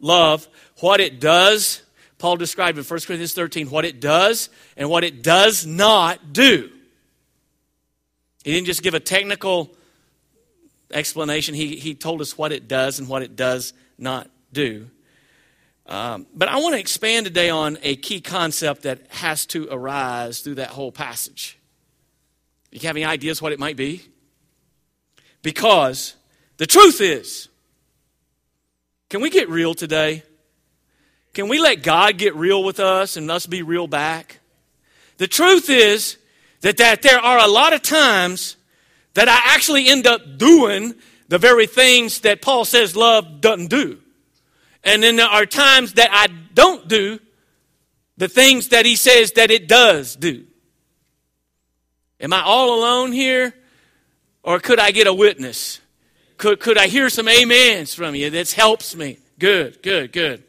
love, what it does. Paul described in 1 Corinthians 13 what it does and what it does not do. He didn't just give a technical explanation, he, he told us what it does and what it does not do. Um, but I want to expand today on a key concept that has to arise through that whole passage. You have any ideas what it might be? Because the truth is, can we get real today? Can we let God get real with us and us be real back? The truth is that, that there are a lot of times that I actually end up doing the very things that Paul says love doesn't do. And then there are times that I don't do the things that he says that it does do. Am I all alone here? Or could I get a witness? Could, could I hear some amens from you? That helps me. Good, good, good.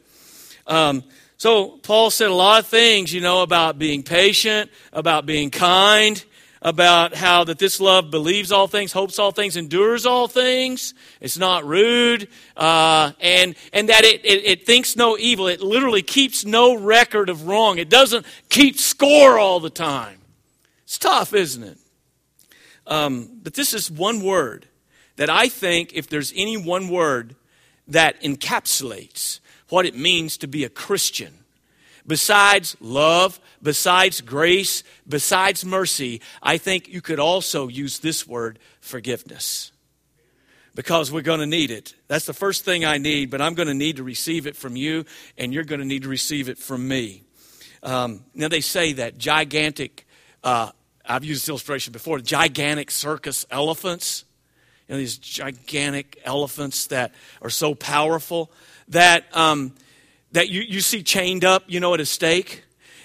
Um, so Paul said a lot of things, you know, about being patient, about being kind, about how that this love believes all things, hopes all things, endures all things. It's not rude, uh, and and that it, it, it thinks no evil. It literally keeps no record of wrong. It doesn't keep score all the time. It's tough, isn't it? Um, but this is one word that I think, if there's any one word that encapsulates what it means to be a Christian, besides love, besides grace, besides mercy, I think you could also use this word, forgiveness. Because we're going to need it. That's the first thing I need, but I'm going to need to receive it from you, and you're going to need to receive it from me. Um, now, they say that gigantic, uh, I've used this illustration before, gigantic circus elephants, you know, these gigantic elephants that are so powerful that, um, that you, you see chained up, you know, at a stake.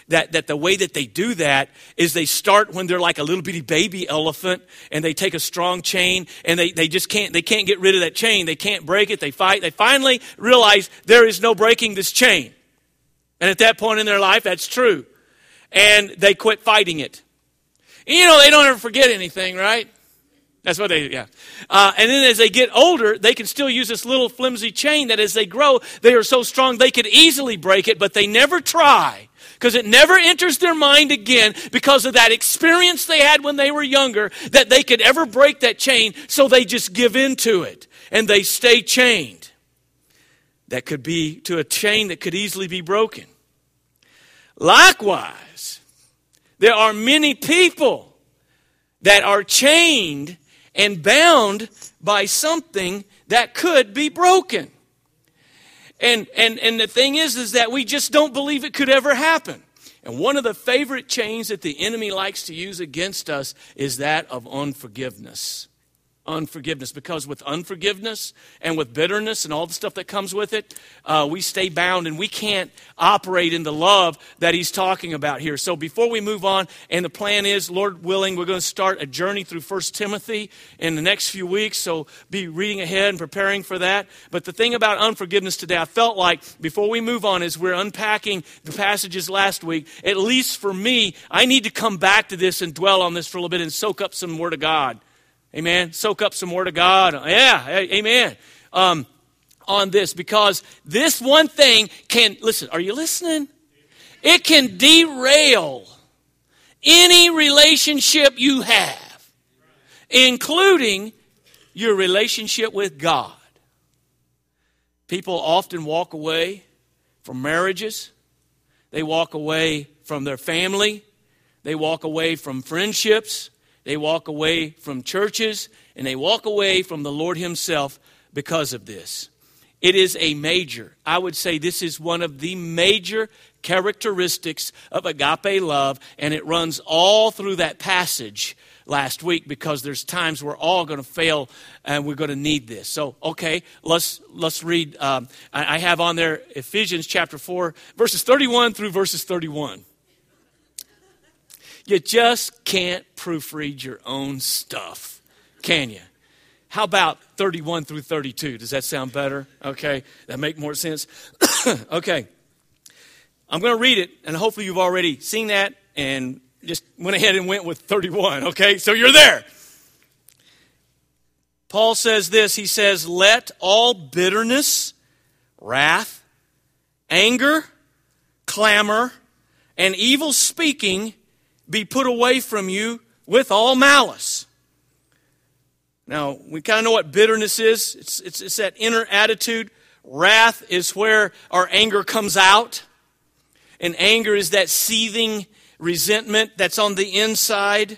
That, that the way that they do that is they start when they're like a little bitty baby elephant and they take a strong chain and they, they just can't they can't get rid of that chain. They can't break it. They fight. They finally realize there is no breaking this chain. And at that point in their life that's true. And they quit fighting it. You know they don't ever forget anything right that's what they, yeah. Uh, and then as they get older, they can still use this little flimsy chain that as they grow, they are so strong they could easily break it, but they never try because it never enters their mind again because of that experience they had when they were younger that they could ever break that chain, so they just give in to it and they stay chained. That could be to a chain that could easily be broken. Likewise, there are many people that are chained and bound by something that could be broken. And, and, and the thing is, is that we just don't believe it could ever happen. And one of the favorite chains that the enemy likes to use against us is that of unforgiveness unforgiveness. Because with unforgiveness and with bitterness and all the stuff that comes with it uh, we stay bound and we can't operate in the love that he's talking about here. So before we move on and the plan is lord willing we're going to start a journey through First timothy in the next few weeks. So be reading ahead and preparing for that. But the thing about unforgiveness today i felt like before we move on as we're unpacking the passages last week. At least for me i need to come back to this and dwell on this for a little bit and soak up some word of god Amen. Soak up some word of God. Yeah, amen. Um, on this because this one thing can, listen, are you listening? It can derail any relationship you have, including your relationship with God. People often walk away from marriages, they walk away from their family, they walk away from friendships, they walk away from churches and they walk away from the Lord Himself because of this. It is a major, I would say this is one of the major characteristics of agape love, and it runs all through that passage last week because there's times we're all going to fail and we're going to need this. So, okay, let's let's read. Um, I, I have on there Ephesians chapter four, verses thirty-one through verses thirty-one. You just can't proofread your own stuff, can you? How about 31 through 32? Does that sound better? Okay, that make more sense? okay. I'm going to read it, and hopefully you've already seen that and just went ahead and went with 31. Okay, so you're there. Paul says this He says, Let all bitterness, wrath, anger, clamor, and evil speaking be put away from you with all malice. Now, we kind of know what bitterness is it's, it's, it's that inner attitude. Wrath is where our anger comes out. And anger is that seething resentment that's on the inside.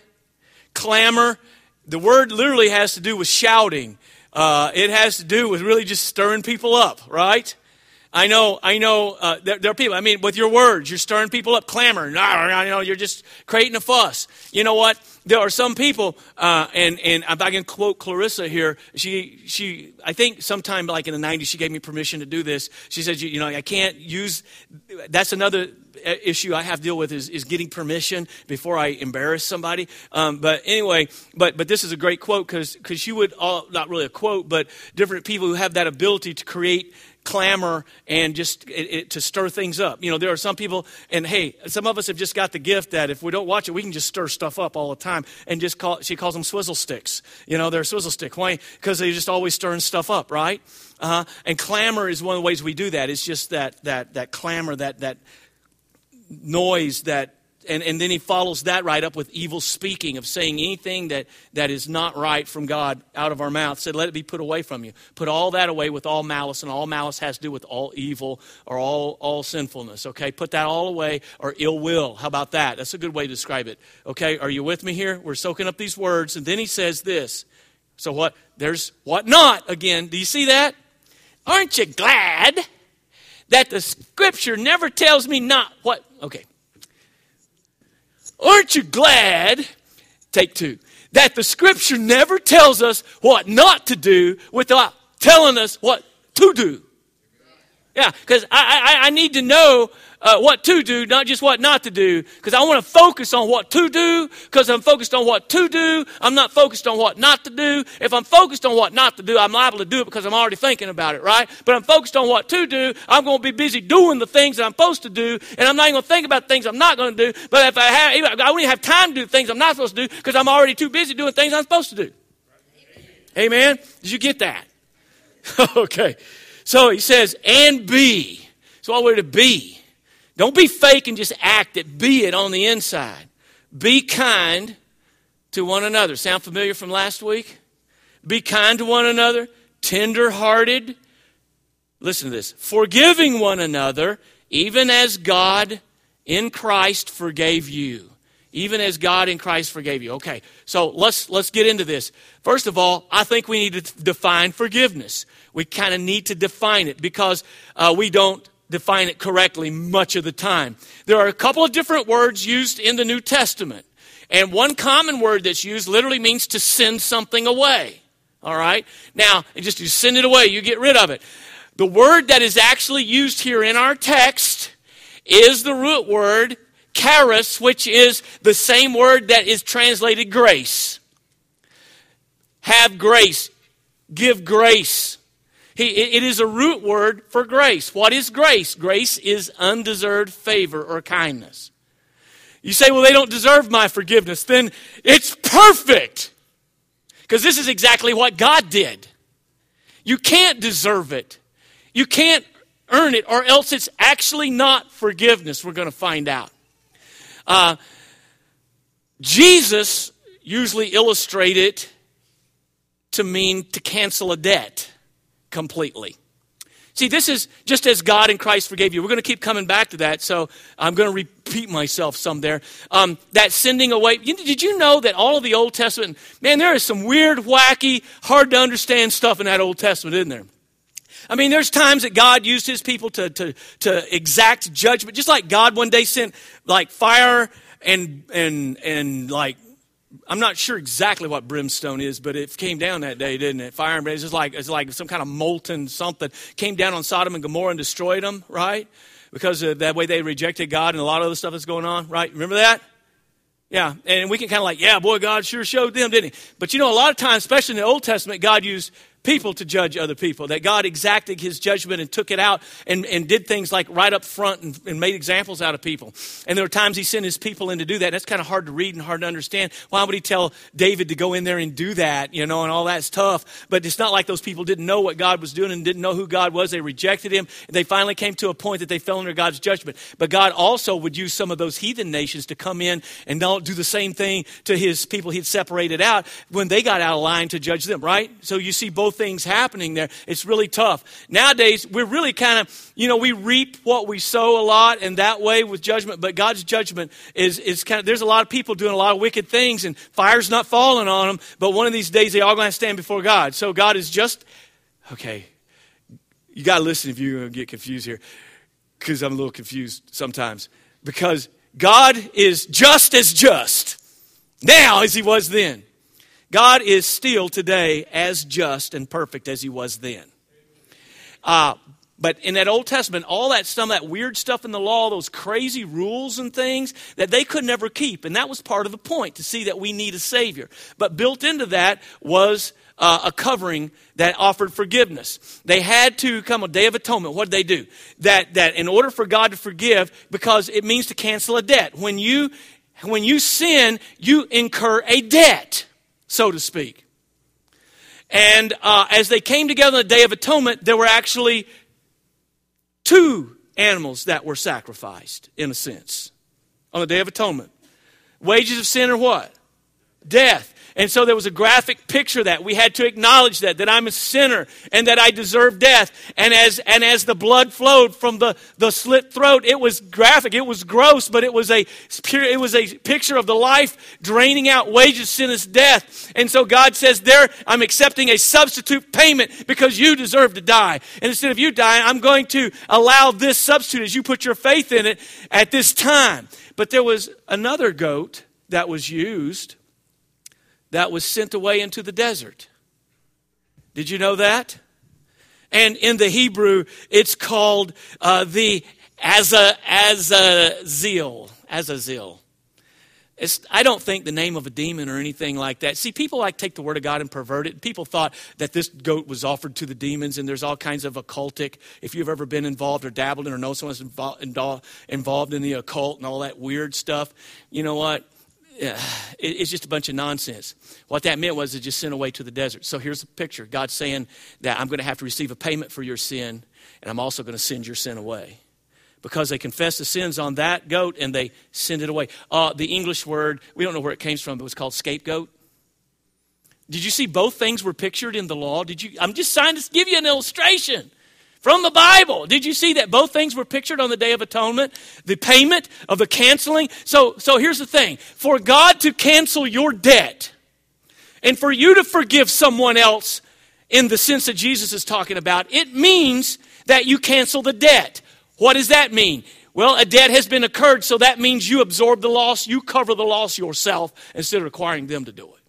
Clamor, the word literally has to do with shouting. Uh, it has to do with really just stirring people up, right? I know, I know, uh, there, there, are people, I mean, with your words, you're stirring people up, clamoring. You know, you're just creating a fuss. You know what? There are some people, uh, and, and if I can quote Clarissa here, she, she, I think sometime like in the 90s, she gave me permission to do this. She said, you, you know, I can't use, that's another issue I have to deal with is, is getting permission before I embarrass somebody. Um, but anyway, but, but this is a great quote because you would, all, not really a quote, but different people who have that ability to create clamor and just it, it, to stir things up. You know, there are some people, and hey, some of us have just got the gift that if we don't watch it, we can just stir stuff up all the time and just call. She calls them swizzle sticks. You know, they're swizzle stick. Why? Because they're just always stirring stuff up, right? Uh-huh. And clamor is one of the ways we do that. It's just that that that clamor, that that noise that and, and then he follows that right up with evil speaking of saying anything that, that is not right from God out of our mouth. Said, let it be put away from you. Put all that away with all malice, and all malice has to do with all evil or all, all sinfulness. Okay, put that all away or ill will. How about that? That's a good way to describe it. Okay, are you with me here? We're soaking up these words, and then he says this. So what? There's what not again. Do you see that? Aren't you glad that the scripture never tells me not what? Okay, Aren't you glad? Take two. That the scripture never tells us what not to do without telling us what to do. Yeah, because I, I, I need to know uh, what to do, not just what not to do, because I want to focus on what to do, because I'm focused on what to do. I'm not focused on what not to do. If I'm focused on what not to do, I'm liable to do it because I'm already thinking about it, right? But I'm focused on what to do. I'm going to be busy doing the things that I'm supposed to do, and I'm not even going to think about things I'm not going to do. But if I have, I only have time to do things I'm not supposed to do because I'm already too busy doing things I'm supposed to do. Amen? Did you get that? okay. So he says, and be. So all we're to be. Don't be fake and just act it. Be it on the inside. Be kind to one another. Sound familiar from last week? Be kind to one another, tender hearted. Listen to this forgiving one another, even as God in Christ forgave you. Even as God in Christ forgave you. Okay, so let's let's get into this. First of all, I think we need to define forgiveness. We kind of need to define it because uh, we don't define it correctly much of the time. There are a couple of different words used in the New Testament. And one common word that's used literally means to send something away. All right? Now, just you send it away, you get rid of it. The word that is actually used here in our text is the root word charis, which is the same word that is translated grace. Have grace. Give grace. He, it is a root word for grace. What is grace? Grace is undeserved favor or kindness. You say, well, they don't deserve my forgiveness. Then it's perfect. Because this is exactly what God did. You can't deserve it. You can't earn it, or else it's actually not forgiveness. We're going to find out. Uh, Jesus usually illustrated it to mean to cancel a debt completely. See, this is just as God in Christ forgave you. We're going to keep coming back to that, so I'm going to repeat myself some there. Um, that sending away. Did you know that all of the Old Testament, man, there is some weird, wacky, hard to understand stuff in that Old Testament, isn't there? I mean, there's times that God used his people to, to, to exact judgment, just like God one day sent like fire and, and, and like I'm not sure exactly what brimstone is, but it came down that day, didn't it? Fire and it's like it's like some kind of molten something came down on Sodom and Gomorrah and destroyed them, right? Because that way they rejected God and a lot of other stuff that's going on, right? Remember that? Yeah, and we can kind of like, yeah, boy, God sure showed them, didn't he? But you know, a lot of times, especially in the Old Testament, God used people to judge other people, that God exacted his judgment and took it out and, and did things like right up front and, and made examples out of people. And there were times he sent his people in to do that. That's kind of hard to read and hard to understand. Why would he tell David to go in there and do that, you know, and all that's tough. But it's not like those people didn't know what God was doing and didn't know who God was. They rejected him. They finally came to a point that they fell under God's judgment. But God also would use some of those heathen nations to come in and don't do the same thing to his people he'd separated out when they got out of line to judge them, right? So you see both things happening there. It's really tough. Nowadays, we're really kind of, you know, we reap what we sow a lot and that way with judgment, but God's judgment is, is kind of, there's a lot of people doing a lot of wicked things and fire's not falling on them, but one of these days they all going to stand before God. So God is just, okay, you got to listen if you're going to get confused here because I'm a little confused sometimes. Because God is just as just now as he was then. God is still today as just and perfect as he was then. Uh, but in that Old Testament, all that some that weird stuff in the law, those crazy rules and things that they could never keep. And that was part of the point to see that we need a Savior. But built into that was uh, a covering that offered forgiveness. They had to come a day of atonement. What did they do? That, that in order for God to forgive, because it means to cancel a debt. When you, when you sin, you incur a debt so to speak. And uh, as they came together on the Day of Atonement, there were actually two animals that were sacrificed, in a sense, on the Day of Atonement. Wages of sin are what? Death. And so there was a graphic picture that we had to acknowledge that, that I'm a sinner and that I deserve death. And as, and as the blood flowed from the, the slit throat, it was graphic, it was gross, but it was a, it was a picture of the life draining out wages, sin is death. And so God says there, I'm accepting a substitute payment because you deserve to die. And instead of you dying, I'm going to allow this substitute as you put your faith in it at this time. But there was another goat that was used that was sent away into the desert. Did you know that? And in the Hebrew, it's called uh, the Azazel. Azazel. It's, I don't think the name of a demon or anything like that. See, people like take the word of God and pervert it. People thought that this goat was offered to the demons, and there's all kinds of occultic. If you've ever been involved or dabbled in or know someone's involved in the occult and all that weird stuff, you know what? It's just a bunch of nonsense. What that meant was it just sent away to the desert. So here's the picture God saying that I'm going to have to receive a payment for your sin, and I'm also going to send your sin away. Because they confessed the sins on that goat and they send it away. Uh, the English word, we don't know where it came from, but it was called scapegoat. Did you see both things were pictured in the law? Did you? I'm just trying to give you an illustration from the Bible. Did you see that both things were pictured on the Day of Atonement? The payment of the canceling. So, so here's the thing for God to cancel your debt and for you to forgive someone else in the sense that Jesus is talking about, it means that you cancel the debt. What does that mean? Well, a debt has been occurred, so that means you absorb the loss, you cover the loss yourself instead of requiring them to do it.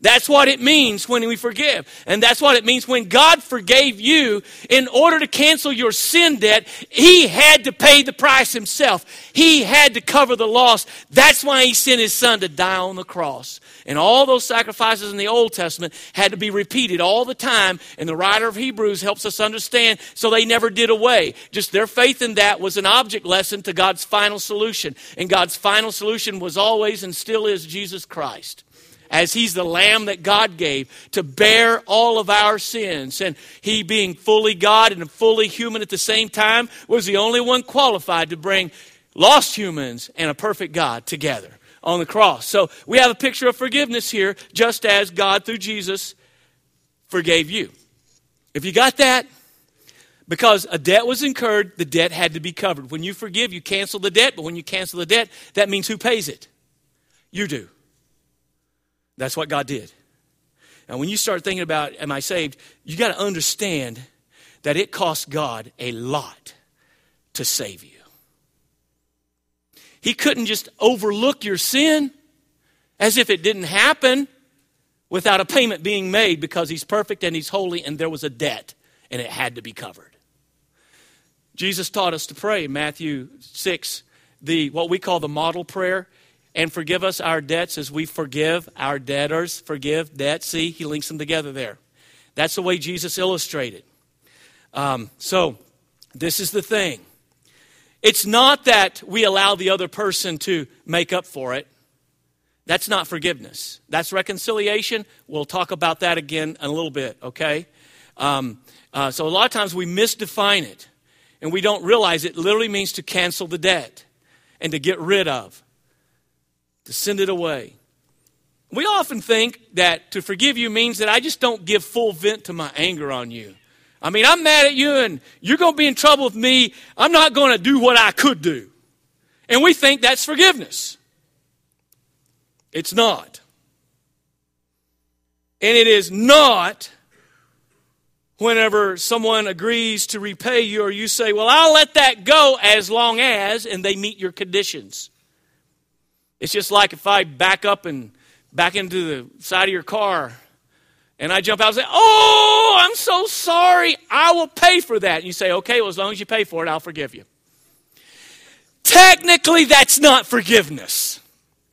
That's what it means when we forgive. And that's what it means when God forgave you. In order to cancel your sin debt, He had to pay the price Himself. He had to cover the loss. That's why He sent His Son to die on the cross. And all those sacrifices in the Old Testament had to be repeated all the time. And the writer of Hebrews helps us understand so they never did away. Just their faith in that was an object lesson to God's final solution. And God's final solution was always and still is Jesus Christ as he's the lamb that God gave to bear all of our sins. And he, being fully God and fully human at the same time, was the only one qualified to bring lost humans and a perfect God together on the cross. So we have a picture of forgiveness here, just as God through Jesus forgave you. If you got that, because a debt was incurred, the debt had to be covered. When you forgive, you cancel the debt, but when you cancel the debt, that means who pays it? You do. That's what God did. And when you start thinking about, am I saved? You got to understand that it cost God a lot to save you. He couldn't just overlook your sin as if it didn't happen without a payment being made because He's perfect and He's holy and there was a debt and it had to be covered. Jesus taught us to pray, Matthew 6, the, what we call the model prayer and forgive us our debts as we forgive our debtors. Forgive debt. See, he links them together there. That's the way Jesus illustrated. Um, so, this is the thing. It's not that we allow the other person to make up for it. That's not forgiveness. That's reconciliation. We'll talk about that again in a little bit, okay? Um, uh, so, a lot of times we misdefine it and we don't realize it literally means to cancel the debt and to get rid of, to send it away. We often think that to forgive you means that I just don't give full vent to my anger on you. I mean, I'm mad at you and you're going to be in trouble with me. I'm not going to do what I could do. And we think that's forgiveness. It's not. And it is not whenever someone agrees to repay you or you say, Well, I'll let that go as long as, and they meet your conditions. It's just like if I back up and back into the side of your car and I jump out and say, Oh, I'm so sorry. I will pay for that. And you say, Okay, well, as long as you pay for it, I'll forgive you. Technically, that's not forgiveness.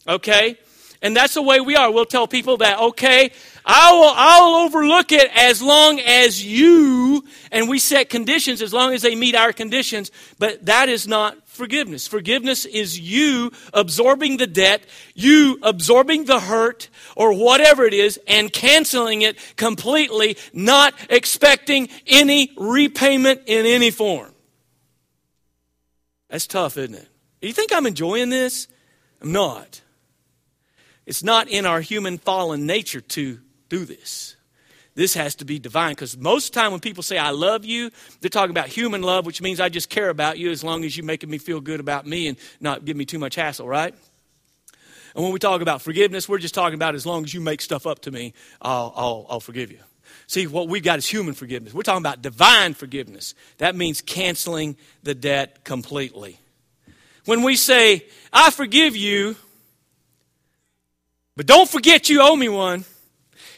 Okay? And that's the way we are. We'll tell people that, okay, I will, I'll overlook it as long as you, and we set conditions as long as they meet our conditions, but that is not forgiveness. Forgiveness is you absorbing the debt, you absorbing the hurt, or whatever it is, and canceling it completely, not expecting any repayment in any form. That's tough, isn't it? You think I'm enjoying this? I'm not. It's not in our human fallen nature to do this. This has to be divine because most of the time when people say, I love you, they're talking about human love, which means I just care about you as long as you're making me feel good about me and not give me too much hassle, right? And when we talk about forgiveness, we're just talking about as long as you make stuff up to me, I'll, I'll, I'll forgive you. See, what we've got is human forgiveness. We're talking about divine forgiveness. That means canceling the debt completely. When we say, I forgive you, but don't forget you owe me one.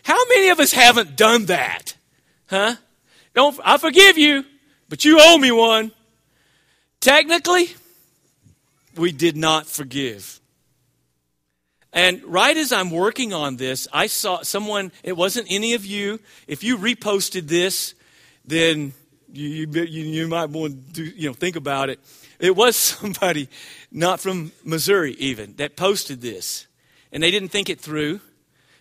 How many of us haven't done that? Huh? Don't I forgive you, but you owe me one. Technically, we did not forgive. And right as I'm working on this, I saw someone, it wasn't any of you. If you reposted this, then you, you, you might want to you know, think about it. It was somebody, not from Missouri even, that posted this and they didn't think it through.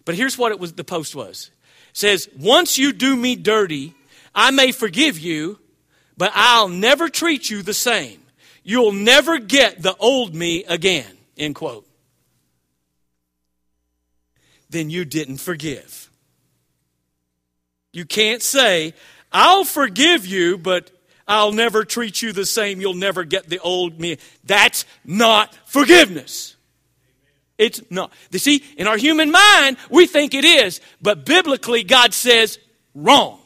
But here's what it was the post was. It says, "Once you do me dirty, I may forgive you, but I'll never treat you the same. You'll never get the old me again." End quote. Then you didn't forgive. You can't say, I'll forgive you, but I'll never treat you the same. You'll never get the old me. That's not forgiveness. It's not. You see, in our human mind, we think it is, but biblically, God says wrong.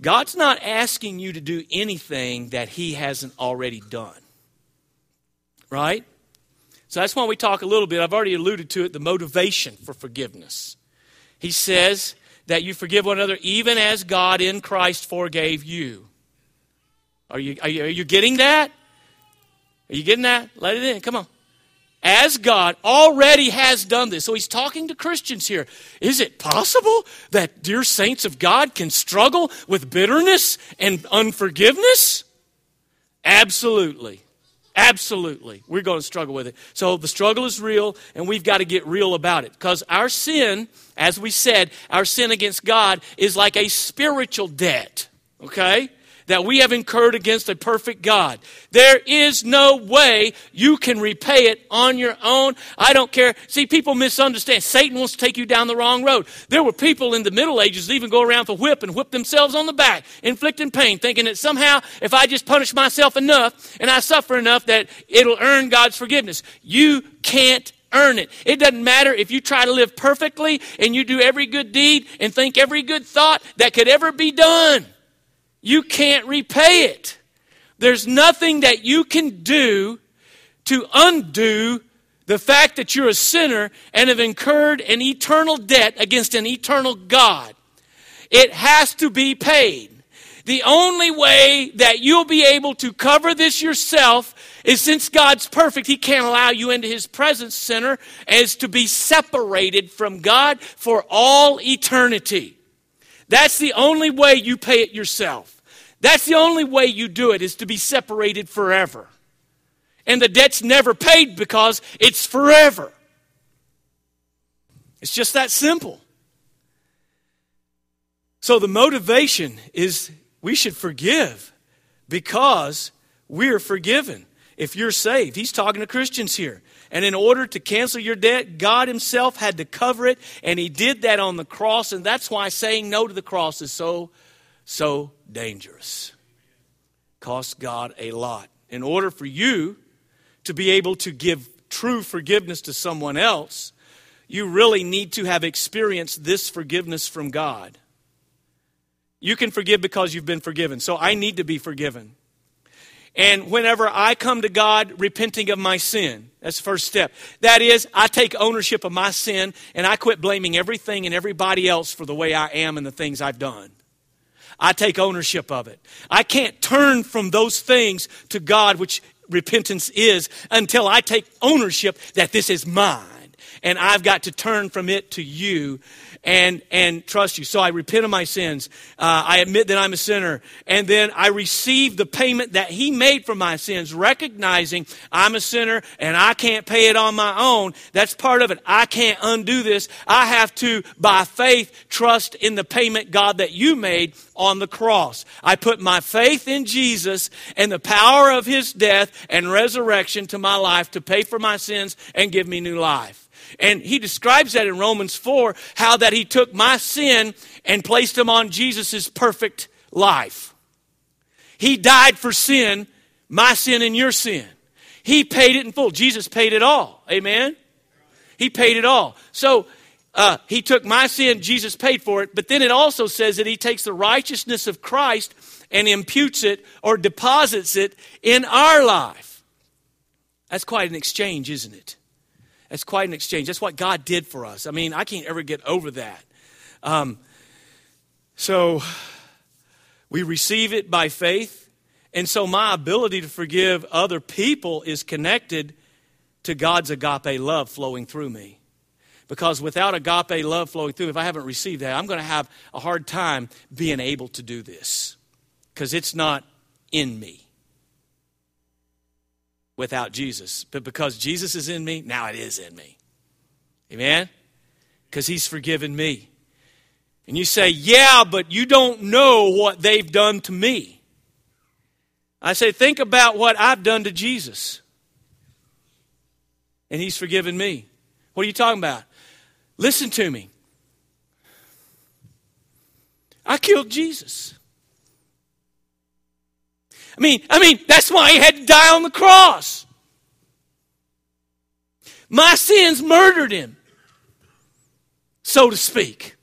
God's not asking you to do anything that He hasn't already done. Right? So that's why we talk a little bit. I've already alluded to it the motivation for forgiveness. He says that you forgive one another even as God in Christ forgave you. Are you, are you, are you getting that? Are you getting that? Let it in. Come on. As God already has done this. So he's talking to Christians here. Is it possible that dear saints of God can struggle with bitterness and unforgiveness? Absolutely. Absolutely. We're going to struggle with it. So the struggle is real, and we've got to get real about it. Because our sin, as we said, our sin against God is like a spiritual debt. Okay? That we have incurred against a perfect God. There is no way you can repay it on your own. I don't care. See, people misunderstand. Satan wants to take you down the wrong road. There were people in the Middle Ages that even go around with a whip and whip themselves on the back, inflicting pain, thinking that somehow if I just punish myself enough and I suffer enough that it'll earn God's forgiveness. You can't earn it. It doesn't matter if you try to live perfectly and you do every good deed and think every good thought that could ever be done. You can't repay it. There's nothing that you can do to undo the fact that you're a sinner and have incurred an eternal debt against an eternal God. It has to be paid. The only way that you'll be able to cover this yourself is since God's perfect, He can't allow you into His presence sinner, as to be separated from God for all eternity. That's the only way you pay it yourself. That's the only way you do it is to be separated forever. And the debt's never paid because it's forever. It's just that simple. So the motivation is we should forgive because we're forgiven. If you're saved, he's talking to Christians here. And in order to cancel your debt, God Himself had to cover it, and He did that on the cross. And that's why saying no to the cross is so, so dangerous. Costs God a lot. In order for you to be able to give true forgiveness to someone else, you really need to have experienced this forgiveness from God. You can forgive because you've been forgiven. So I need to be forgiven. And whenever I come to God repenting of my sin, that's the first step. That is, I take ownership of my sin and I quit blaming everything and everybody else for the way I am and the things I've done. I take ownership of it. I can't turn from those things to God, which repentance is, until I take ownership that this is mine. And I've got to turn from it to you and, and trust you. So I repent of my sins. Uh, I admit that I'm a sinner. And then I receive the payment that He made for my sins, recognizing I'm a sinner and I can't pay it on my own. That's part of it. I can't undo this. I have to, by faith, trust in the payment, God, that you made on the cross. I put my faith in Jesus and the power of His death and resurrection to my life to pay for my sins and give me new life. And he describes that in Romans 4 how that he took my sin and placed him on Jesus' perfect life. He died for sin, my sin and your sin. He paid it in full. Jesus paid it all. Amen? He paid it all. So uh, he took my sin, Jesus paid for it, but then it also says that he takes the righteousness of Christ and imputes it or deposits it in our life. That's quite an exchange, isn't it? That's quite an exchange. That's what God did for us. I mean, I can't ever get over that. Um, so we receive it by faith. And so my ability to forgive other people is connected to God's agape love flowing through me. Because without agape love flowing through, if I haven't received that, I'm going to have a hard time being able to do this because it's not in me without Jesus. But because Jesus is in me, now it is in me. Amen? Because he's forgiven me. And you say, yeah, but you don't know what they've done to me. I say, think about what I've done to Jesus. And he's forgiven me. What are you talking about? Listen to me. I killed Jesus. I mean, I mean, that's why he had to die on the cross. My sins murdered him, so to speak,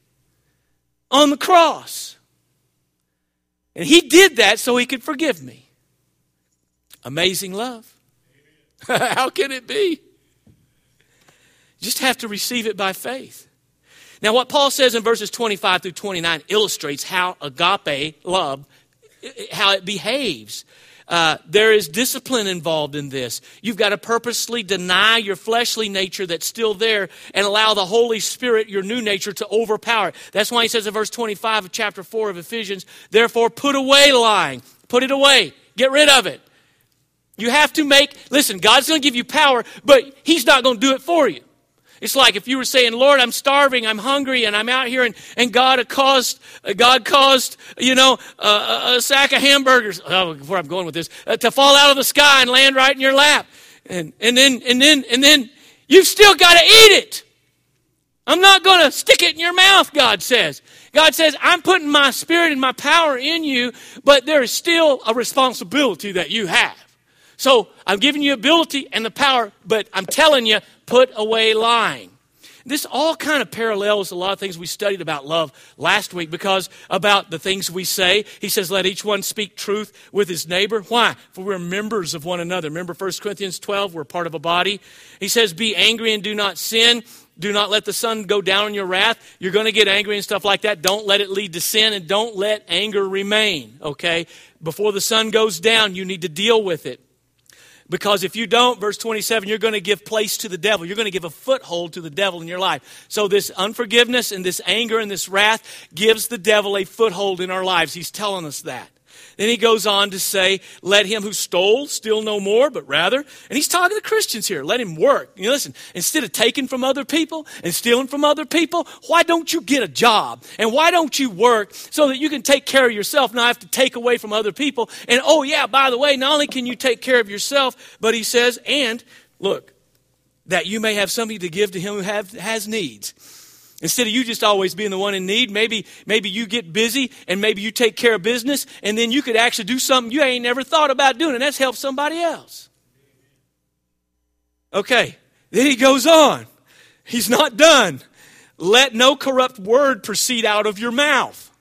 on the cross. And he did that so he could forgive me. Amazing love. How can it be? You just have to receive it by faith. Now, what Paul says in verses 25 through 29 illustrates how agape love how it behaves. Uh, there is discipline involved in this. You've got to purposely deny your fleshly nature that's still there and allow the Holy Spirit, your new nature, to overpower. That's why he says in verse 25 of chapter 4 of Ephesians, therefore put away lying. Put it away. Get rid of it. You have to make, listen, God's going to give you power, but He's not going to do it for you. It's like if you were saying, Lord, I'm starving, I'm hungry, and I'm out here, and, and God caused, God caused, you know, a, a sack of hamburgers, oh, where I'm going with this, uh, to fall out of the sky and land right in your lap. And, and then, and then, and then you've still got to eat it. I'm not going to stick it in your mouth, God says. God says, I'm putting my spirit and my power in you, but there is still a responsibility that you have. So I'm giving you ability and the power, but I'm telling you, put away lying. This all kind of parallels a lot of things we studied about love last week because about the things we say. He says, let each one speak truth with his neighbor. Why? For we're members of one another. Remember 1 Corinthians 12, we're part of a body. He says, be angry and do not sin. do not let the sun go down in your wrath. You're going to get angry and stuff like that. Don't let it lead to sin and don't let anger remain, okay? Before the sun goes down, you need to deal with it. Because if you don't, verse 27, you're going to give place to the devil. You're going to give a foothold to the devil in your life. So, this unforgiveness and this anger and this wrath gives the devil a foothold in our lives. He's telling us that. Then he goes on to say, Let him who stole steal no more, but rather, and he's talking to Christians here, let him work. You know, listen, instead of taking from other people and stealing from other people, why don't you get a job? And why don't you work so that you can take care of yourself, and not have to take away from other people? And oh, yeah, by the way, not only can you take care of yourself, but he says, and look, that you may have something to give to him who have, has needs. Instead of you just always being the one in need, maybe, maybe you get busy and maybe you take care of business and then you could actually do something you ain't never thought about doing, and that's help somebody else. Okay, then he goes on. He's not done. Let no corrupt word proceed out of your mouth.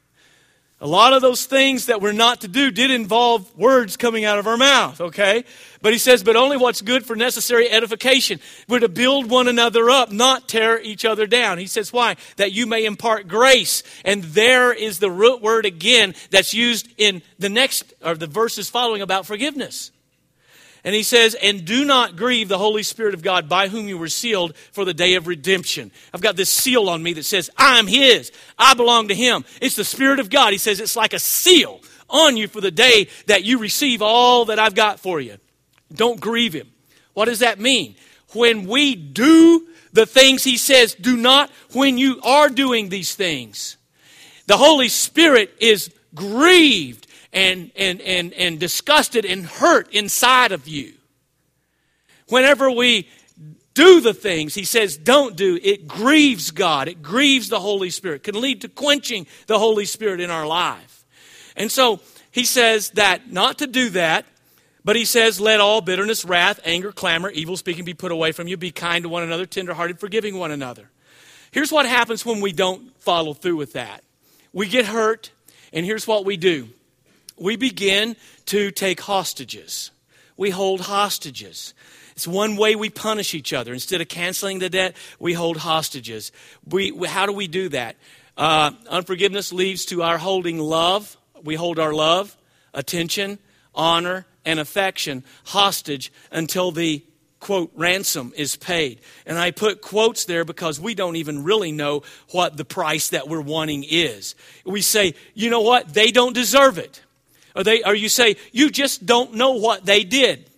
A lot of those things that we're not to do did involve words coming out of our mouth, okay? But he says, but only what's good for necessary edification. We're to build one another up, not tear each other down. He says, why? That you may impart grace. And there is the root word again that's used in the next, or the verses following about forgiveness. And he says, And do not grieve the Holy Spirit of God by whom you were sealed for the day of redemption. I've got this seal on me that says, I'm His. I belong to Him. It's the Spirit of God. He says, It's like a seal on you for the day that you receive all that I've got for you. Don't grieve Him. What does that mean? When we do the things He says, do not when you are doing these things. The Holy Spirit is grieved and, and, and, and disgusted and hurt inside of you. Whenever we do the things he says don't do, it grieves God. It grieves the Holy Spirit. Can lead to quenching the Holy Spirit in our life. And so he says that not to do that, but he says, let all bitterness, wrath, anger, clamor, evil speaking be put away from you. Be kind to one another, tenderhearted, forgiving one another. Here's what happens when we don't follow through with that. We get hurt, and here's what we do we begin to take hostages. We hold hostages. It's one way we punish each other. Instead of canceling the debt, we hold hostages. We, how do we do that? Uh, unforgiveness leads to our holding love. We hold our love, attention, honor, and affection hostage until the quote ransom is paid. And I put quotes there because we don't even really know what the price that we're wanting is. We say, you know what? They don't deserve it. Or, they, or you say, you just don't know what they did.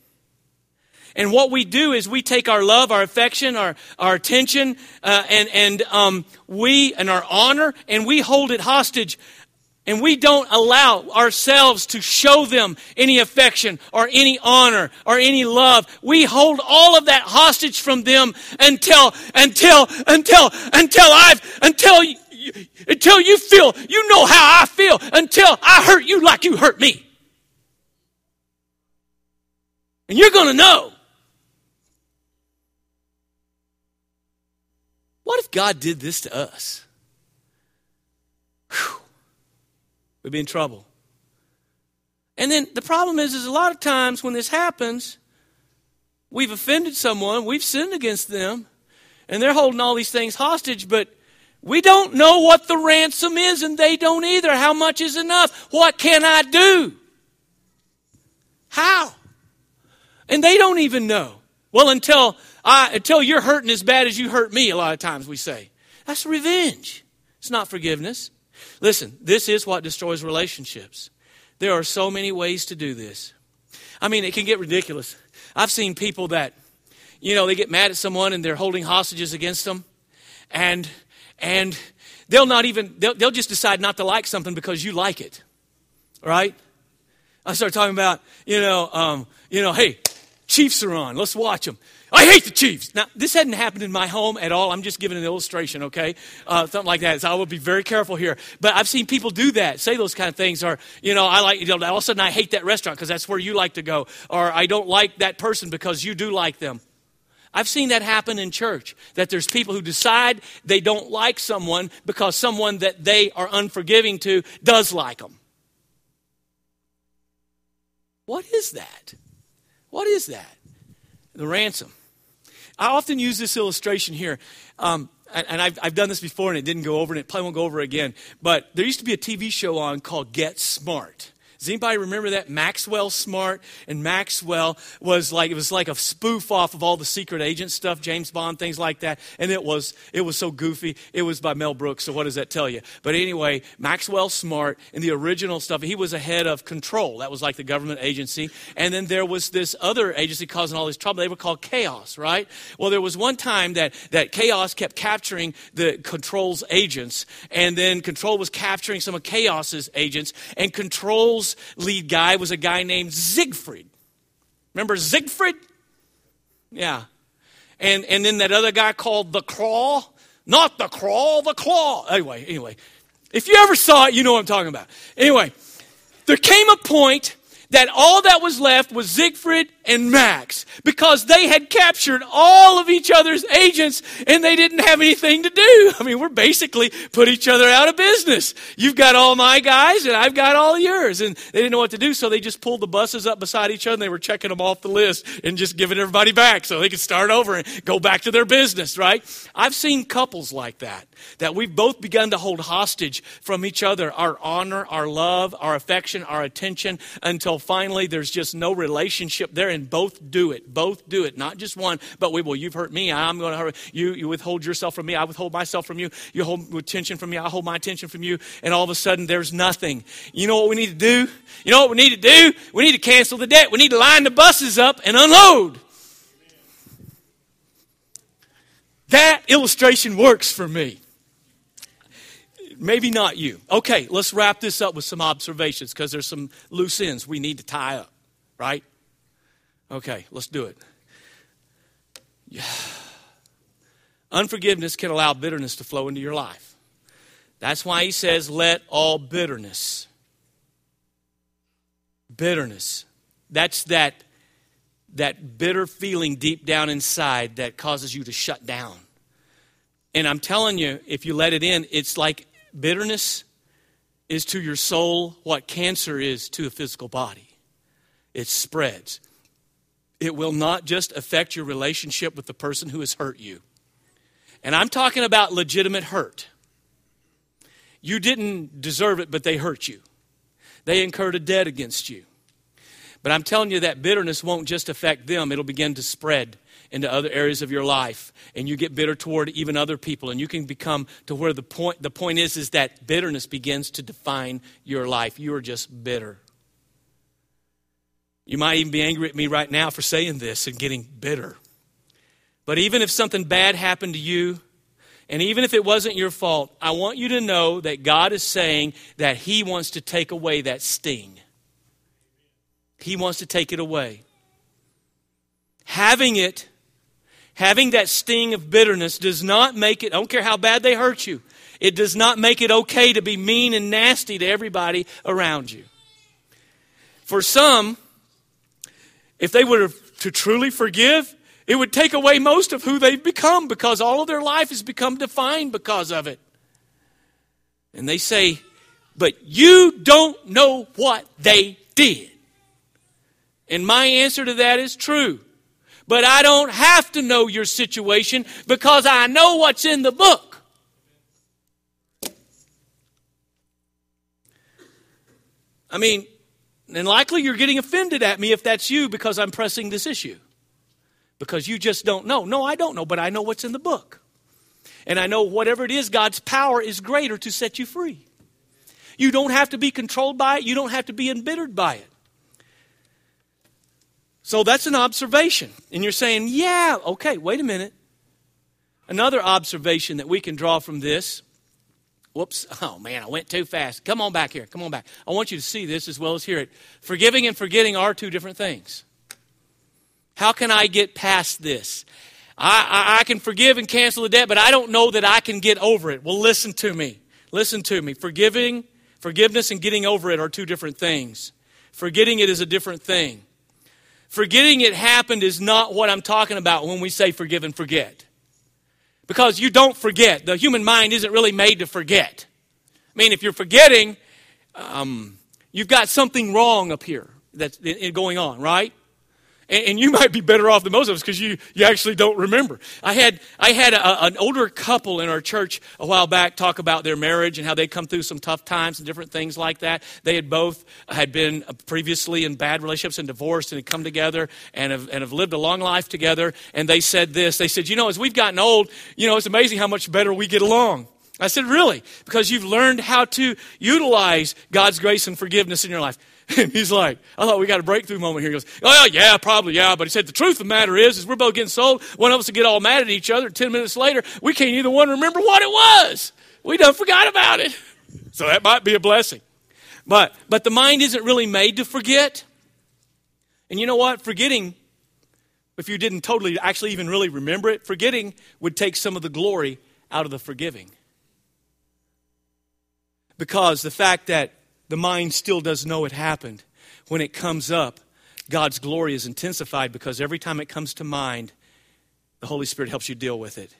And what we do is we take our love, our affection, our, our attention, uh, and, and um, we, and our honor, and we hold it hostage. And we don't allow ourselves to show them any affection or any honor or any love. We hold all of that hostage from them until, until, until, until I've, until until you feel, you know how I feel, until I hurt you like you hurt me. And you're going to know. What if God did this to us? Whew. We'd be in trouble. And then the problem is, is a lot of times when this happens, we've offended someone, we've sinned against them, and they're holding all these things hostage, but we don't know what the ransom is, and they don't either. How much is enough? What can I do? How? And they don't even know. Well, until I until you're hurting as bad as you hurt me, a lot of times we say. That's revenge. It's not forgiveness. Listen, this is what destroys relationships. There are so many ways to do this. I mean, it can get ridiculous. I've seen people that, you know, they get mad at someone and they're holding hostages against them. And and they'll not even they'll, they'll just decide not to like something because you like it right? I start talking about you know um, you know hey chiefs are on. Let's watch them i hate the chiefs. Now this hadn't happened in my home at all. I'm just giving an illustration okay? Uh, something like that. So i will be very careful here. But i've seen people do that say those kind of things or you know i like you know, all of a sudden i hate that restaurant because that's where you like to go. Or i don't like that person because you do like them I've seen that happen in church, that there's people who decide they don't like someone because someone that they are unforgiving to does like them. What is that? What is that? The ransom. I often use this illustration here. Um, and I've, I've done this before and it didn't go over and it probably won't go over again. But there used to be a TV show on called Get Smart. Does anybody remember that? Maxwell Smart. And Maxwell was like, it was like a spoof off of all the secret agent stuff, James Bond, things like that. And it was, it was so goofy. It was by Mel Brooks, so what does that tell you? But anyway, Maxwell Smart in the original stuff, he was a head of control. That was like the government agency. And then there was this other agency causing all this trouble. They were called KAOS, right? Well, there was one time that, that KAOS kept capturing the control's agents. And then control was capturing some of KAOS's agents. And control's lead guy was a guy named Siegfried. Remember Siegfried? Yeah. And, and then that other guy called the Claw. Not the Claw, the Claw. Anyway, anyway. If you ever saw it, you know what I'm talking about. Anyway, there came a point that all that was left was Siegfried and Max because they had captured all of each other's agents and they didn't have anything to do. I mean, we're basically put each other out of business. You've got all my guys and I've got all yours. And they didn't know what to do, so they just pulled the buses up beside each other and they were checking them off the list and just giving everybody back so they could start over and go back to their business, right? I've seen couples like that, that we've both begun to hold hostage from each other our honor, our love, our affection, our attention until finally there's just no relationship there, and both do it. Both do it. Not just one, but we, well, you've hurt me. I'm going to hurt you. You withhold yourself from me. I withhold myself from you. You hold attention from me. I hold my attention from you. And all of a sudden, there's nothing. You know what we need to do? You know what we need to do? We need to cancel the debt. We need to line the buses up and unload. That illustration works for me. Maybe not you. Okay, let's wrap this up with some observations because there's some loose ends we need to tie up, right? Okay, let's do it. Yeah. Unforgiveness can allow bitterness to flow into your life. That's why he says, let all bitterness. Bitterness. That's that, that bitter feeling deep down inside that causes you to shut down. And I'm telling you, if you let it in, it's like Bitterness is to your soul what cancer is to a physical body. It spreads. It will not just affect your relationship with the person who has hurt you. And I'm talking about legitimate hurt. You didn't deserve it, but they hurt you. They incurred a debt against you. But I'm telling you that bitterness won't just affect them, it'll begin to spread into other areas of your life and you get bitter toward even other people and you can become to where the point the point is is that bitterness begins to define your life. You are just bitter. You might even be angry at me right now for saying this and getting bitter. But even if something bad happened to you and even if it wasn't your fault i want you to know that god is saying that he wants to take away that sting. He wants to take it away. Having it having that sting of bitterness does not make it, I don't care how bad they hurt you, it does not make it okay to be mean and nasty to everybody around you. For some, if they were to truly forgive, it would take away most of who they've become because all of their life has become defined because of it. And they say, but you don't know what they did. And my answer to that is true. But I don't have to know your situation because I know what's in the book. I mean, and likely you're getting offended at me if that's you because I'm pressing this issue. Because you just don't know. No, I don't know, but I know what's in the book. And I know whatever it is, God's power is greater to set you free. You don't have to be controlled by it, you don't have to be embittered by it. So that's an observation. And you're saying, yeah, okay, wait a minute. Another observation that we can draw from this. Whoops. Oh, man, I went too fast. Come on back here. Come on back. I want you to see this as well as hear it. Forgiving and forgetting are two different things. How can I get past this? I, I, I can forgive and cancel the debt, but I don't know that I can get over it. Well, listen to me. Listen to me. Forgiving, forgiveness, and getting over it are two different things. Forgetting it is a different thing. Forgetting it happened is not what I'm talking about when we say forgive and forget. Because you don't forget. The human mind isn't really made to forget. I mean, if you're forgetting, um, you've got something wrong up here that's going on, right? And, you might be better off than most of us because you, you actually don't remember. I had, I had a, an older couple in our church a while back talk about their marriage and how they come through some tough times and different things like that. They had both had been uh, previously in bad relationships and divorced and had come together and have, and have lived a long life together. And they said this. They said, you know, as we've gotten old, you know, it's amazing how much better we get along. I said, really? Because you've learned how to utilize God's grace and forgiveness in your life. And he's like, I thought we got a breakthrough moment here. He goes, Oh, yeah, probably, yeah. But he said, The truth of the matter is, is we're both getting sold. One of us will get all mad at each other. Ten minutes later, we can't either one remember what it was. We done forgot about it. So that might be a blessing. But, but the mind isn't really made to forget. And you know what? Forgetting, if you didn't totally actually even really remember it, forgetting would take some of the glory out of the forgiving. Because the fact that the mind still does know it happened. When it comes up, God's glory is intensified because every time it comes to mind, the Holy Spirit helps you deal with it.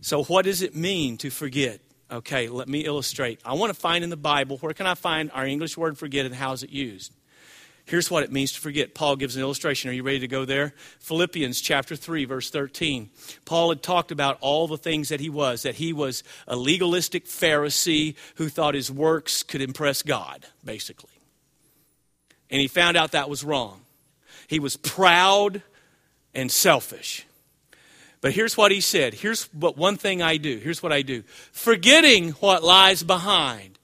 So, what does it mean to forget? Okay, let me illustrate. I want to find in the Bible where can I find our English word forget and how is it used? Here's what it means to forget. Paul gives an illustration. Are you ready to go there? Philippians chapter 3, verse 13. Paul had talked about all the things that he was, that he was a legalistic Pharisee who thought his works could impress God, basically. And he found out that was wrong. He was proud and selfish. But here's what he said. Here's what one thing I do. Here's what I do. Forgetting what lies behind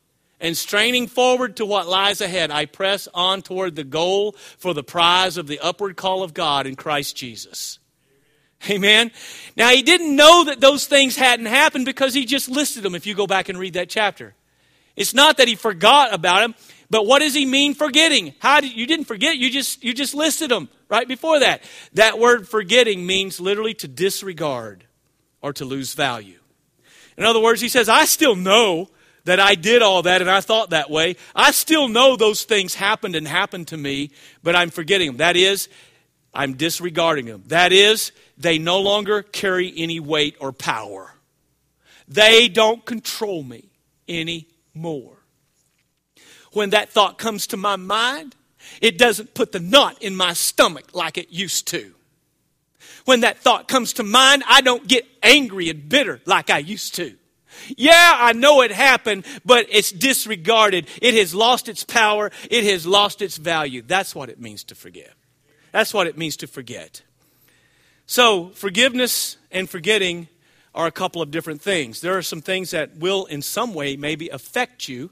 and straining forward to what lies ahead, I press on toward the goal for the prize of the upward call of God in Christ Jesus. Amen. Now, he didn't know that those things hadn't happened because he just listed them if you go back and read that chapter. It's not that he forgot about them, but what does he mean forgetting? How did you didn't forget, you just you just listed them right before that. That word forgetting means literally to disregard or to lose value. In other words, he says, I still know that I did all that and I thought that way. I still know those things happened and happened to me, but I'm forgetting them. That is, I'm disregarding them. That is, they no longer carry any weight or power. They don't control me anymore. When that thought comes to my mind, it doesn't put the knot in my stomach like it used to. When that thought comes to mind, I don't get angry and bitter like I used to. Yeah, I know it happened, but it's disregarded. It has lost its power. It has lost its value. That's what it means to forgive. That's what it means to forget. So, forgiveness and forgetting are a couple of different things. There are some things that will, in some way, maybe affect you.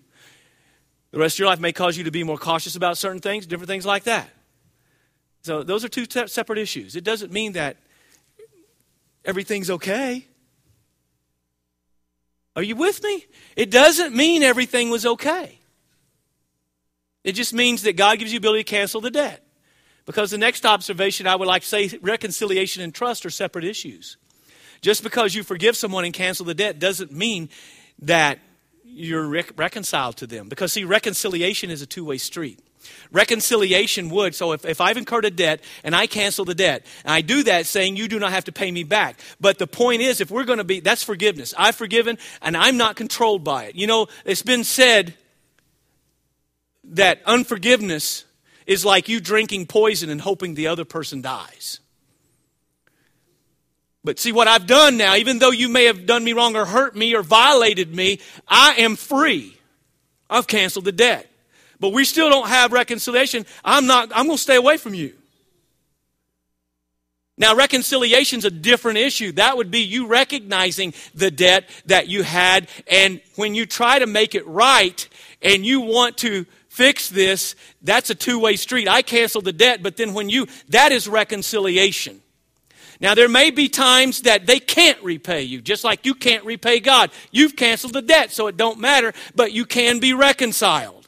The rest of your life may cause you to be more cautious about certain things, different things like that. So, those are two separate issues. It doesn't mean that everything's okay. Are you with me? It doesn't mean everything was okay. It just means that God gives you ability to cancel the debt. Because the next observation I would like to say reconciliation and trust are separate issues. Just because you forgive someone and cancel the debt doesn't mean that you're rec- reconciled to them. Because, see, reconciliation is a two way street. Reconciliation would, so if, if I've incurred a debt and I cancel the debt, and I do that saying you do not have to pay me back. But the point is, if we're going to be, that's forgiveness. I've forgiven and I'm not controlled by it. You know, it's been said that unforgiveness is like you drinking poison and hoping the other person dies. But see what I've done now, even though you may have done me wrong or hurt me or violated me, I am free. I've canceled the debt but we still don't have reconciliation, I'm not, I'm going to stay away from you. Now, reconciliation is a different issue. That would be you recognizing the debt that you had, and when you try to make it right and you want to fix this, that's a two way street. I cancel the debt, but then when you, that is reconciliation. Now, there may be times that they can't repay you, just like you can't repay God. You've canceled the debt, so it don't matter, but you can be reconciled.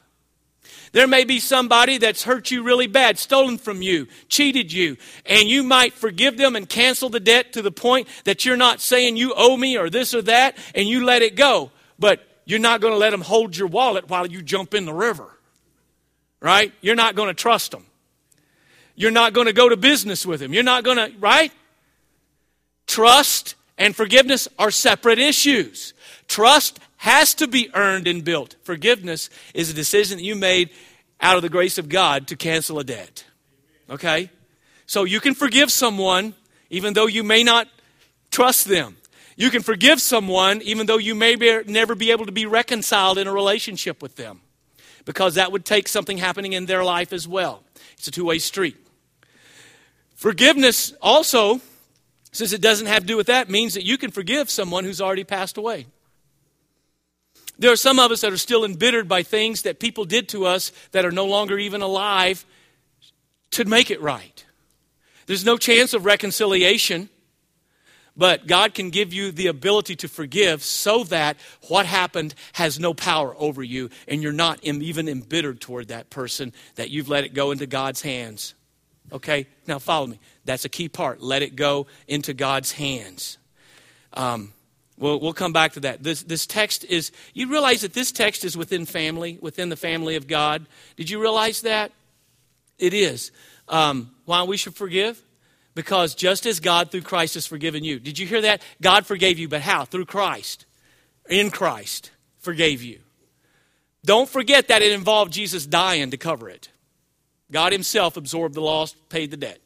There may be somebody that's hurt you really bad, stolen from you, cheated you, and you might forgive them and cancel the debt to the point that you're not saying you owe me or this or that, and you let it go. But you're not going to let them hold your wallet while you jump in the river. Right? You're not going to trust them. You're not going to go to business with them. You're not going to, right? Trust and forgiveness are separate issues. Trust has to be earned and built. Forgiveness is a decision that you made out of the grace of God to cancel a debt. Okay? So you can forgive someone even though you may not trust them. You can forgive someone even though you may be, never be able to be reconciled in a relationship with them because that would take something happening in their life as well. It's a two way street. Forgiveness also, since it doesn't have to do with that, means that you can forgive someone who's already passed away. There are some of us that are still embittered by things that people did to us that are no longer even alive to make it right. There's no chance of reconciliation, but God can give you the ability to forgive so that what happened has no power over you and you're not even embittered toward that person, that you've let it go into God's hands. Okay? Now follow me. That's a key part. Let it go into God's hands. Um, we'll, we'll come back to that. This, this text is, you realize that this text is within family, within the family of God. Did you realize that? It is. Um, why we should forgive? Because just as God through Christ has forgiven you. Did you hear that? God forgave you, but how? Through Christ. In Christ forgave you. Don't forget that it involved Jesus dying to cover it. God Himself absorbed the loss, paid the debt.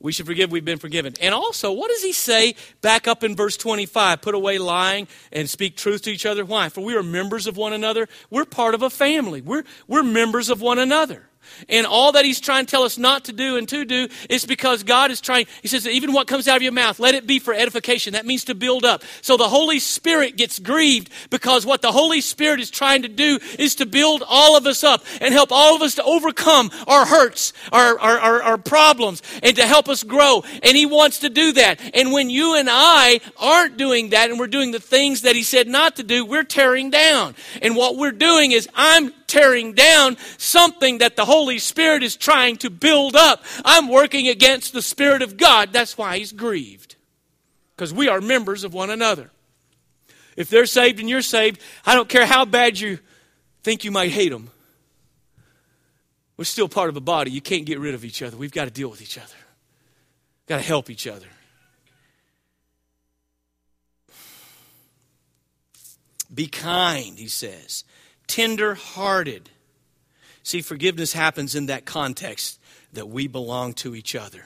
We should forgive, we've been forgiven. And also, what does He say back up in verse 25? Put away lying and speak truth to each other. Why? For we are members of one another. We're part of a family, we're, we're members of one another. And all that he's trying to tell us not to do and to do is because God is trying, he says, even what comes out of your mouth, let it be for edification. That means to build up. So the Holy Spirit gets grieved because what the Holy Spirit is trying to do is to build all of us up and help all of us to overcome our hurts, our, our, our, our problems, and to help us grow. And he wants to do that. And when you and I aren't doing that and we're doing the things that he said not to do, we're tearing down. And what we're doing is I'm tearing down something that the Holy Spirit is trying to build up. I'm working against the Spirit of God. That's why He's grieved. Because we are members of one another. If they're saved and you're saved, I don't care how bad you think you might hate them. We're still part of a body. You can't get rid of each other. We've got to deal with each other. Got to help each other. Be kind, he says tender hearted. See, forgiveness happens in that context that we belong to each other.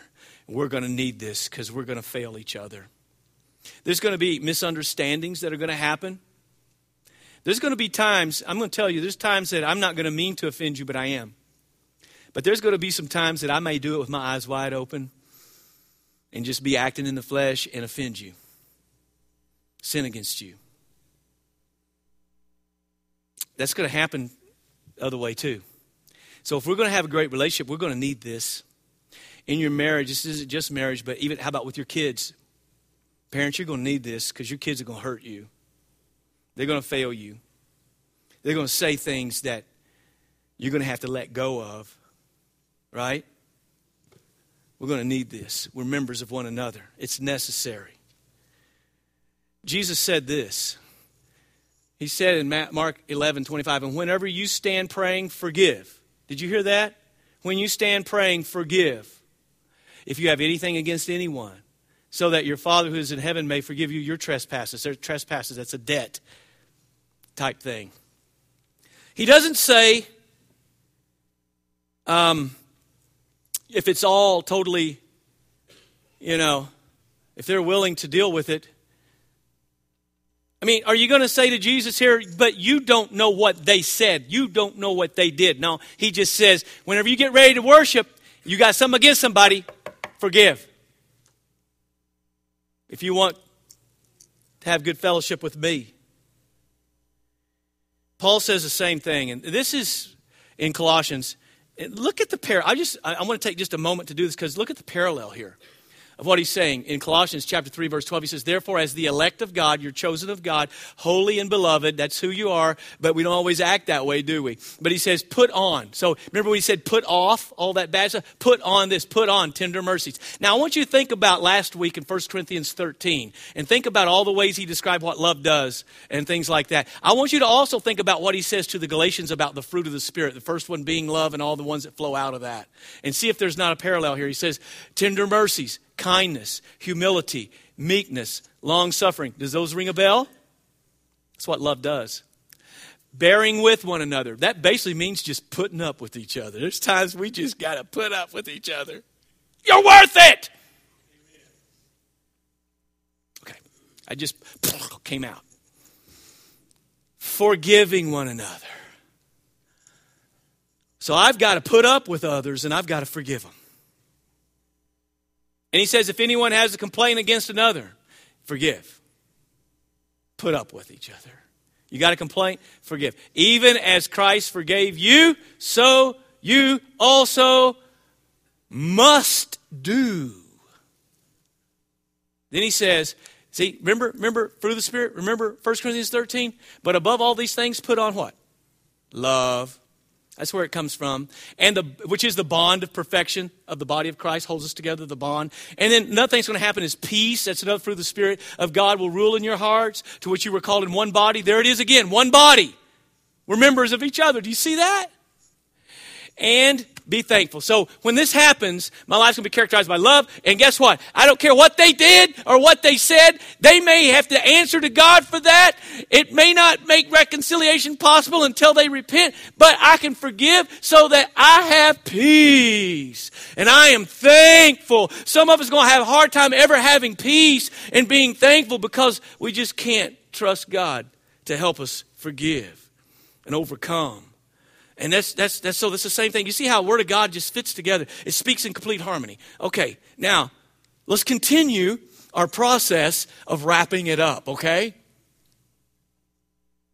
We're going to need this because we're going to fail each other. There's going to be misunderstandings that are going to happen. There's going to be times, I'm going to tell you, there's times that I'm not going to mean to offend you, but I am. But there's going to be some times that I may do it with my eyes wide open and just be acting in the flesh and offend you, sin against you. That's going to happen the other way too. So if we're going to have a great relationship, we're going to need this. In your marriage, this isn't just marriage, but even how about with your kids? Parents, you're going to need this because your kids are going to hurt you. They're going to fail you. They're going to say things that you're going to have to let go of, right? We're going to need this. We're members of one another. It's necessary. Jesus said this he said in Mark 11, 25, and whenever you stand praying, forgive. Did you hear that? When you stand praying, forgive. If you have anything against anyone, so that your Father who is in heaven may forgive you your trespasses. Trespasses, that's a debt type thing. He doesn't say, um, if it's all totally, you know, if they're willing to deal with it, I mean, are you going to say to Jesus here, but you don't know what they said? You don't know what they did. No, he just says, whenever you get ready to worship, you got something against somebody, forgive. If you want to have good fellowship with me. Paul says the same thing, and this is in Colossians. Look at the pair. I just I want to take just a moment to do this because look at the parallel here of what he's saying. In Colossians chapter 3 verse 12 he says, "Therefore as the elect of God, you're chosen of God, holy and beloved, that's who you are, but we don't always act that way, do we?" But he says, "Put on." So remember we said put off all that bad stuff? Put on this, put on tender mercies. Now I want you to think about last week in 1 Corinthians 13 and think about all the ways he described what love does and things like that. I want you to also think about what he says to the Galatians about the fruit of the spirit, the first one being love and all the ones that flow out of that. And see if there's not a parallel here. He says, "Tender mercies, kindness, humility, meekness, long suffering. Does those ring a bell? That's what love does. Bearing with one another. That basically means just putting up with each other. There's times we just got to put up with each other. You're worth it. Okay, I just came out. Forgiving one another. So I've got to put up with others and I've got to forgive them. And he says, if anyone has a complaint against another, forgive. Put up with each other. You got a complaint? Forgive. Even as Christ forgave you, so you also must do. Then he says, see, remember, remember, fruit of the Spirit, remember 1 Corinthians 13? But above all these things, put on what? Love. That's where it comes from. And the, which is the bond of perfection of the body of Christ, holds us together, the bond. And then another thing's going to happen is peace. That's another fruit of the Spirit of God will rule in your hearts, to which you were called in one body. There it is again, one body. We're members of each other. Do you see that? And be thankful. So when this happens, my life's going to be characterized by love. And guess what? I don't care what they did or what they said. They may have to answer to God for that. It may not make reconciliation possible until they repent, but I can forgive so that I have peace. And I am thankful. Some of us are going to have a hard time ever having peace and being thankful because we just can't trust God to help us forgive and overcome. And that's, that's, that's so that's the same thing. You see how Word of God just fits together. It speaks in complete harmony. Okay, now let's continue our process of wrapping it up, okay?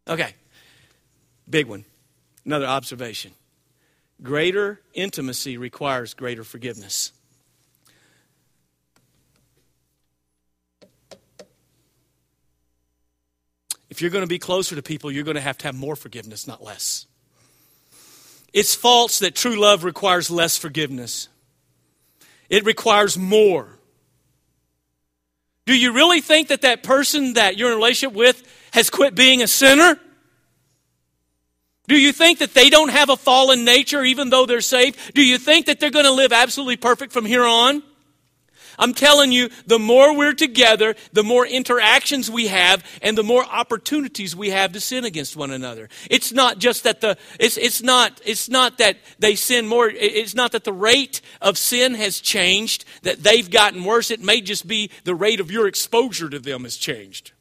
Okay. Big one. Another observation. Greater intimacy requires greater forgiveness. If you're going to be closer to people, you're going to have to have more forgiveness, not less. It's false that true love requires less forgiveness, it requires more. Do you really think that that person that you're in a relationship with has quit being a sinner? Do you think that they don't have a fallen nature even though they're saved? Do you think that they're going to live absolutely perfect from here on? I'm telling you, the more we're together, the more interactions we have, and the more opportunities we have to sin against one another. It's not just that the it's it's not it's not that they sin more. It's not that the rate of sin has changed, that they've gotten worse. It may just be the rate of your exposure to them has changed.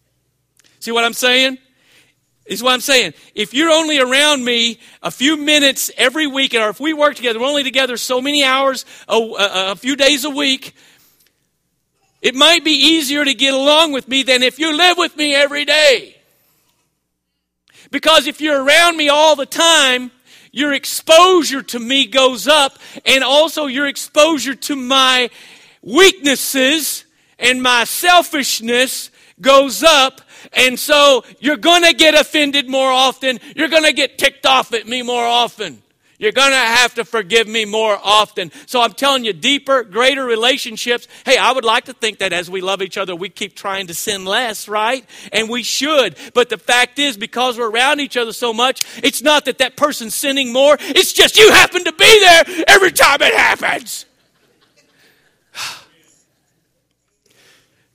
See what I'm saying? is what I'm saying. If you're only around me a few minutes every week, or if we work together, we're only together so many hours, a, a, a, few days a week, it might be easier to get along with me than if you live with me every day. Because if you're around me all the time, your exposure to me goes up, and also your exposure to my weaknesses and my selfishness goes up. And so you're going to get offended more often. You're going to get ticked off at me more often. You're going to have to forgive me more often. So I'm telling you, deeper, greater relationships. Hey, I would like to think that as we love each other, we keep trying to sin less, right? And we should. But the fact is, because we're around each other so much, it's not that that person's sinning more. It's just you happen to be there every time it happens.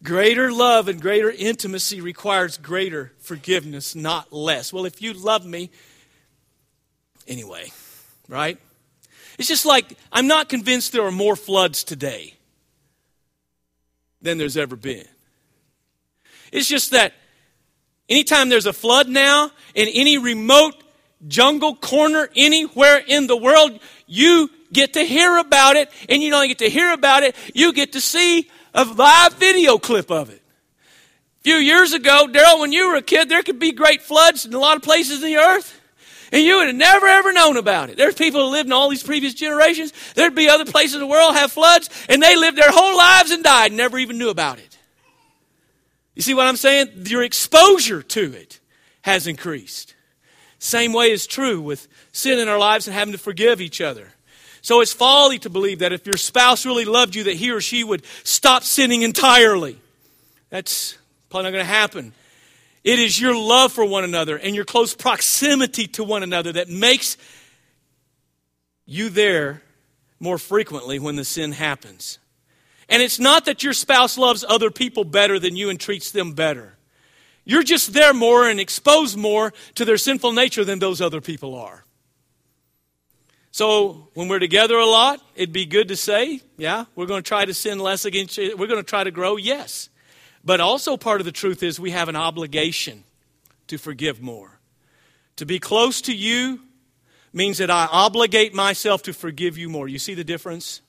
Greater love and greater intimacy requires greater forgiveness, not less. Well, if you love me, anyway right? It's just like I'm not convinced there are more floods today than there's ever been. It's just that anytime there's a flood now in any remote jungle corner anywhere in the world, you get to hear about it, and you don't get to hear about it, you get to see a live video clip of it. A few years ago, Daryl, when you were a kid, there could be great floods in a lot of places in the earth. And you would have never ever known about it. There's people who lived in all these previous generations. There'd be other places in the world have floods, and they lived their whole lives and died, and never even knew about it. You see what I'm saying? Your exposure to it has increased. Same way is true with sin in our lives and having to forgive each other. So it's folly to believe that if your spouse really loved you, that he or she would stop sinning entirely. That's probably not going to happen. It is your love for one another and your close proximity to one another that makes you there more frequently when the sin happens. And it's not that your spouse loves other people better than you and treats them better. You're just there more and exposed more to their sinful nature than those other people are. So when we're together a lot, it'd be good to say, yeah, we're going to try to sin less against you. We're going to try to grow, yes. But also part of the truth is we have an obligation to forgive more. To be close to you means that I obligate myself to forgive you more. You see the difference?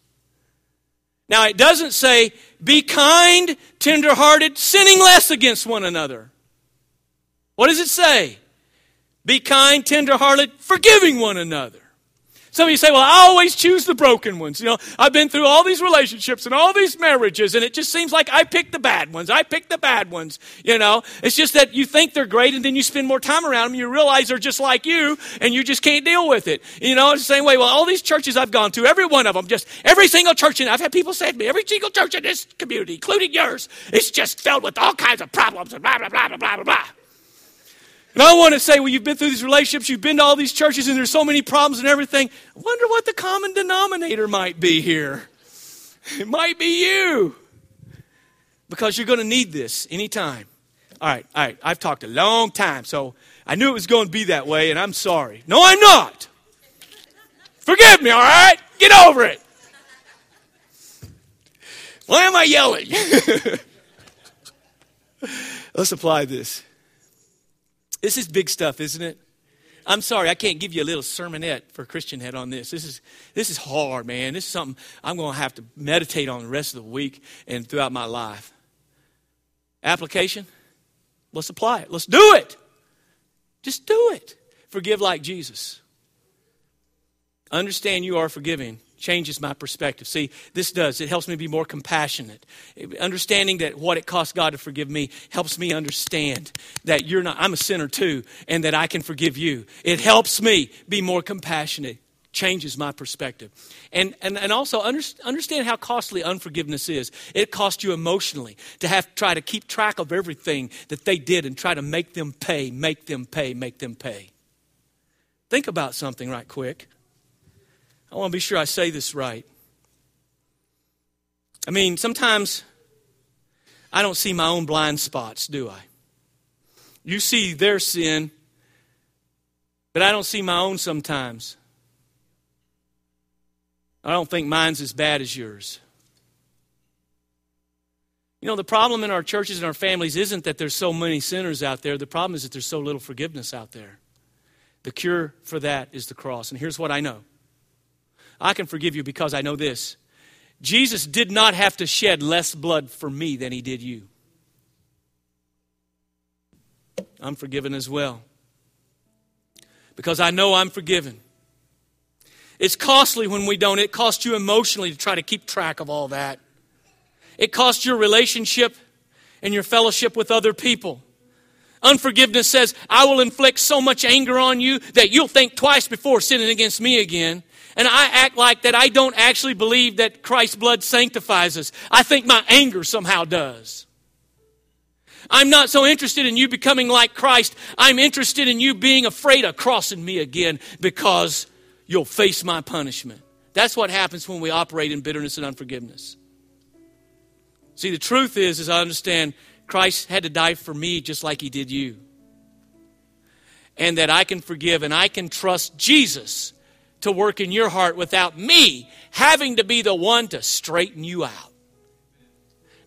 Now, it doesn't say, be kind, tenderhearted, sinning less against one another. What does it say? Be kind, tenderhearted, forgiving one another. Some of you say, well, I always choose the broken ones. You know, I've been through all these relationships and all these marriages, and it just seems like I pick the bad ones. I pick the bad ones. You know, it's just that you think they're great, and then you spend more time around them, you realize they're just like you, and you just can't deal with it. You know, it's the same way. Well, all these churches I've gone to, every one of them, just every single church, and I've had people say to me, every single church in this community, including yours, is just filled with all kinds of problems and blah, blah, blah, blah, blah, blah. And I want to say, well, you've been through these relationships, you've been to all these churches, and there's so many problems and everything. I wonder what the common denominator might be here. It might be you. Because you're going to need this anytime. All right, all right, I've talked a long time, so I knew it was going to be that way, and I'm sorry. No, I'm not. Forgive me, all right? Get over it. Why am I yelling? Let's apply this. This is big stuff, isn't it? I'm sorry, I can't give you a little sermonette for Christian Head on this. This is this is hard, man. This is something I'm going to have to meditate on the rest of the week and throughout my life. Application? Let's apply it. Let's do it. Just do it. Forgive like Jesus. Understand you are forgiving changes my perspective. See, this does. It helps me be more compassionate. Understanding that what it costs God to forgive me helps me understand that you're not, I'm a sinner too, and that I can forgive you. It helps me be more compassionate. Changes my perspective. And, and, and also understand how costly unforgiveness is. It costs you emotionally to have to try to keep track of everything that they did and try to make them pay, make them pay, make them pay. Think about something right quick. I want to be sure I say this right. I mean, sometimes I don't see my own blind spots, do I? You see their sin, but I don't see my own sometimes. I don't think mine's as bad as yours. You know, the problem in our churches and our families isn't that there's so many sinners out there. The problem is that there's so little forgiveness out there. The cure for that is the cross. And here's what I know I can forgive you because I know this. Jesus did not have to shed less blood for me than he did you. I'm forgiven as well. Because I know I'm forgiven. It's costly when we don't. It costs you emotionally to try to keep track of all that. It costs your relationship and your fellowship with other people. Unforgiveness says, I will inflict so much anger on you that you'll think twice before sinning against me again. And I act like that I don't actually believe that Christ's blood sanctifies us. I think my anger somehow does. I'm not so interested in you becoming like Christ. I'm interested in you being afraid of crossing me again because you'll face my punishment. That's what happens when we operate in bitterness and unforgiveness. See, the truth is, as I understand, Christ had to die for me just like he did you. And that I can forgive and I can trust Jesus to work in your heart without me having to be the one to straighten you out.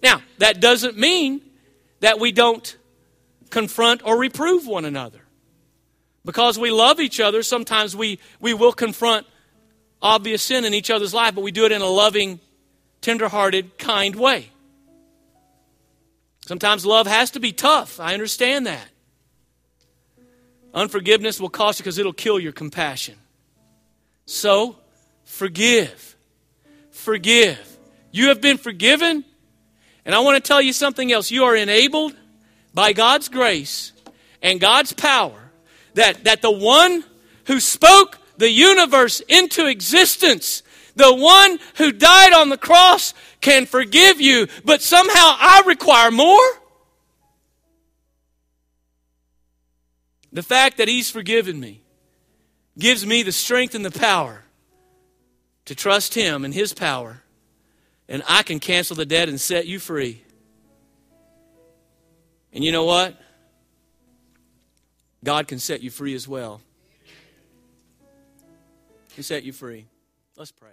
Now, that doesn't mean that we don't confront or reprove one another. Because we love each other, sometimes we, we will confront obvious sin in each other's life, but we do it in a loving, tenderhearted, kind way. Sometimes love has to be tough. I understand that. Unforgiveness will cost you because it'll kill your compassion. So, forgive. Forgive. You have been forgiven. And I want to tell you something else. You are enabled by God's grace and God's power that, that the one who spoke the universe into existence, the one who died on the cross, can forgive you, but somehow I require more. The fact that He's forgiven me gives me the strength and the power to trust Him and His power, and I can cancel the debt and set you free. And you know what? God can set you free as well. and set you free. Let's pray.